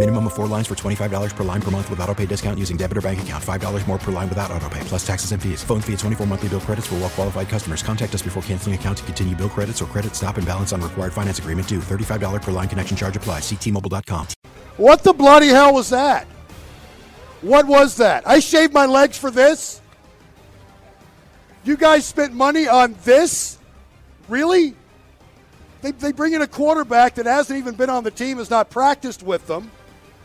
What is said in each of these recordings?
Minimum of four lines for $25 per line per month with auto pay discount using debit or bank account. $5 more per line without auto pay, plus taxes and fees. Phone fee at 24 monthly bill credits for well qualified customers. Contact us before canceling account to continue bill credits or credit stop and balance on required finance agreement due. $35 per line connection charge applies. Ctmobile.com. What the bloody hell was that? What was that? I shaved my legs for this? You guys spent money on this? Really? They, they bring in a quarterback that hasn't even been on the team, has not practiced with them.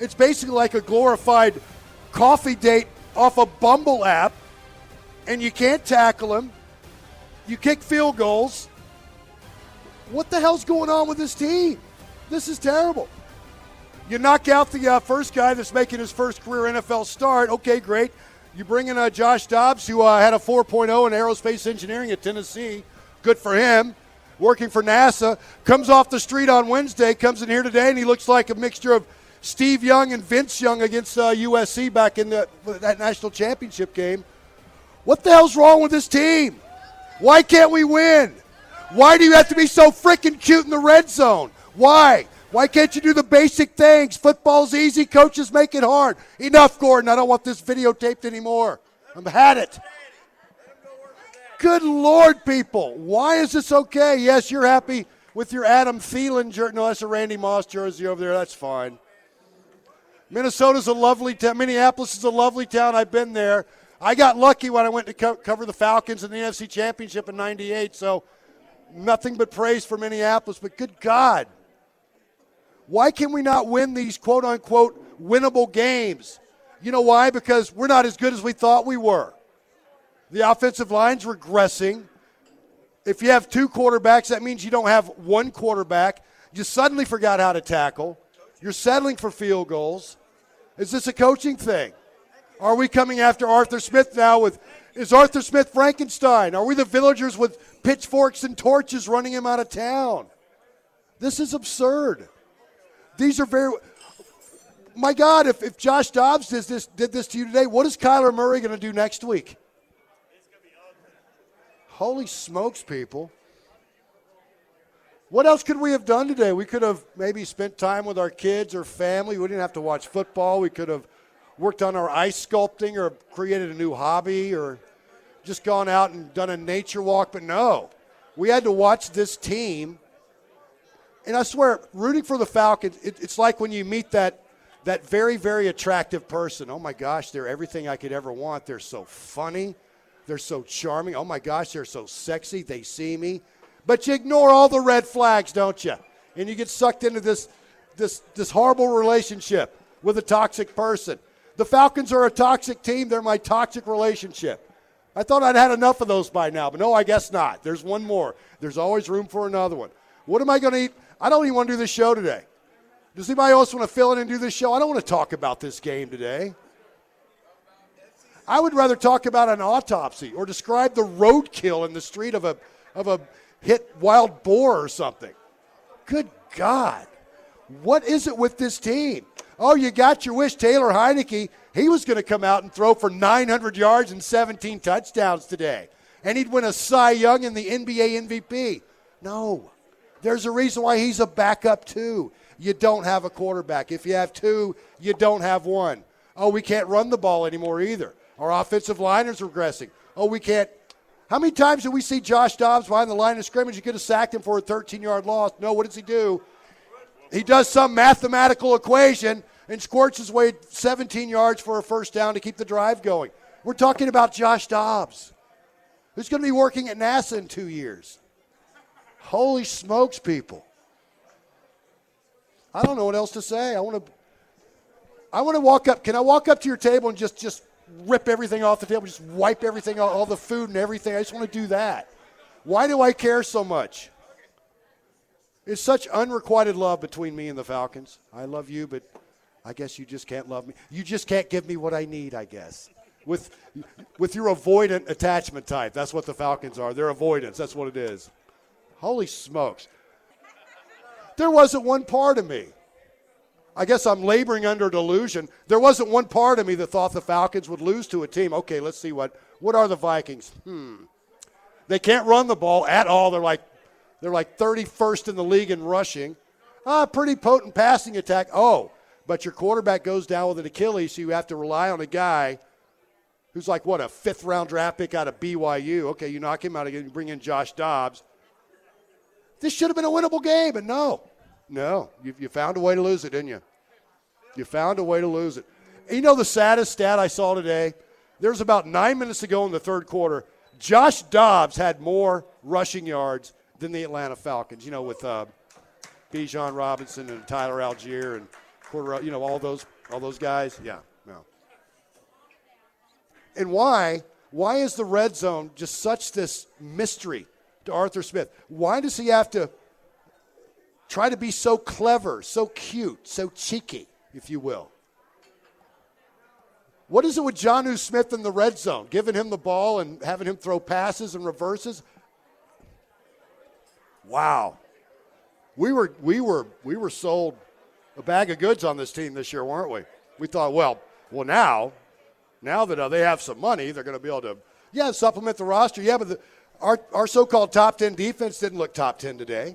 It's basically like a glorified coffee date off a Bumble app, and you can't tackle him. You kick field goals. What the hell's going on with this team? This is terrible. You knock out the uh, first guy that's making his first career NFL start. Okay, great. You bring in uh, Josh Dobbs, who uh, had a 4.0 in aerospace engineering at Tennessee. Good for him. Working for NASA. Comes off the street on Wednesday, comes in here today, and he looks like a mixture of Steve Young and Vince Young against uh, USC back in the, that national championship game. What the hell's wrong with this team? Why can't we win? Why do you have to be so freaking cute in the red zone? Why? Why can't you do the basic things? Football's easy, coaches make it hard. Enough, Gordon. I don't want this videotaped anymore. I've had it. Good Lord, people. Why is this okay? Yes, you're happy with your Adam Thielen jersey. No, that's a Randy Moss jersey over there. That's fine. Minnesota's a lovely town. Minneapolis is a lovely town. I've been there. I got lucky when I went to co- cover the Falcons in the NFC Championship in 98, so nothing but praise for Minneapolis. But good God, why can we not win these quote unquote winnable games? You know why? Because we're not as good as we thought we were. The offensive line's regressing. If you have two quarterbacks, that means you don't have one quarterback. You suddenly forgot how to tackle. You're settling for field goals. Is this a coaching thing? Are we coming after Arthur Smith now with is Arthur Smith Frankenstein? Are we the villagers with pitchforks and torches running him out of town? This is absurd. These are very my God, if, if Josh Dobbs did this, did this to you today, what is Kyler Murray going to do next week? Holy smokes, people. What else could we have done today? We could have maybe spent time with our kids or family. We didn't have to watch football. We could have worked on our ice sculpting or created a new hobby or just gone out and done a nature walk. But no, we had to watch this team. And I swear, rooting for the Falcons, it, it's like when you meet that that very, very attractive person. Oh my gosh, they're everything I could ever want. They're so funny. They're so charming. Oh my gosh, they're so sexy. They see me. But you ignore all the red flags, don't you? And you get sucked into this, this, this horrible relationship with a toxic person. The Falcons are a toxic team. They're my toxic relationship. I thought I'd had enough of those by now, but no, I guess not. There's one more. There's always room for another one. What am I going to eat? I don't even want to do this show today. Does anybody else want to fill in and do this show? I don't want to talk about this game today. I would rather talk about an autopsy or describe the roadkill in the street of a, of a hit wild boar or something. Good God. What is it with this team? Oh, you got your wish. Taylor Heinicke, he was going to come out and throw for 900 yards and 17 touchdowns today. And he'd win a Cy Young and the NBA MVP. No. There's a reason why he's a backup, too. You don't have a quarterback. If you have two, you don't have one. Oh, we can't run the ball anymore either. Our offensive line is regressing. Oh, we can't. How many times did we see Josh Dobbs behind the line of scrimmage? You could have sacked him for a 13 yard loss. No, what does he do? He does some mathematical equation and squirts his way 17 yards for a first down to keep the drive going. We're talking about Josh Dobbs, who's going to be working at NASA in two years. Holy smokes, people. I don't know what else to say. I want to I want to walk up. Can I walk up to your table and just just rip everything off the table, just wipe everything, all, the food and everything? I just want to do that. Why do I care so much? It's such unrequited love between me and the Falcons. I love you, but I guess you just can't love me. You just can't give me what I need, I guess. With, with your avoidant attachment type. That's what the Falcons are. They're avoidance. That's what it is. Holy smokes. There wasn't one part of me. I guess I'm laboring under delusion. There wasn't one part of me that thought the Falcons would lose to a team. Okay, let's see what what are the Vikings? Hmm. They can't run the ball at all. They're like they're like 31st in the league in rushing. Ah, pretty potent passing attack. Oh, but your quarterback goes down with an Achilles, so you have to rely on a guy who's like what a fifth round draft pick out of BYU. Okay, you knock him out again, you bring in Josh Dobbs. This should have been a winnable game, but no, no, you, you found a way to lose it, didn't you? You found a way to lose it. You know the saddest stat I saw today? There's about nine minutes to go in the third quarter. Josh Dobbs had more rushing yards than the Atlanta Falcons. You know, with uh, Bijan Robinson and Tyler Allgeier and Quarter, you know, all those all those guys. Yeah, no. And why? Why is the red zone just such this mystery to Arthur Smith? Why does he have to try to be so clever, so cute, so cheeky, if you will? What is it with Jonnu Smith in the red zone? Giving him the ball and having him throw passes and reverses? Wow. We were we were we were sold a bag of goods on this team this year, weren't we? We thought, well, well now, now that uh, they have some money, they're going to be able to, yeah, supplement the roster. Yeah, but the, our our so-called top ten defense didn't look top ten today.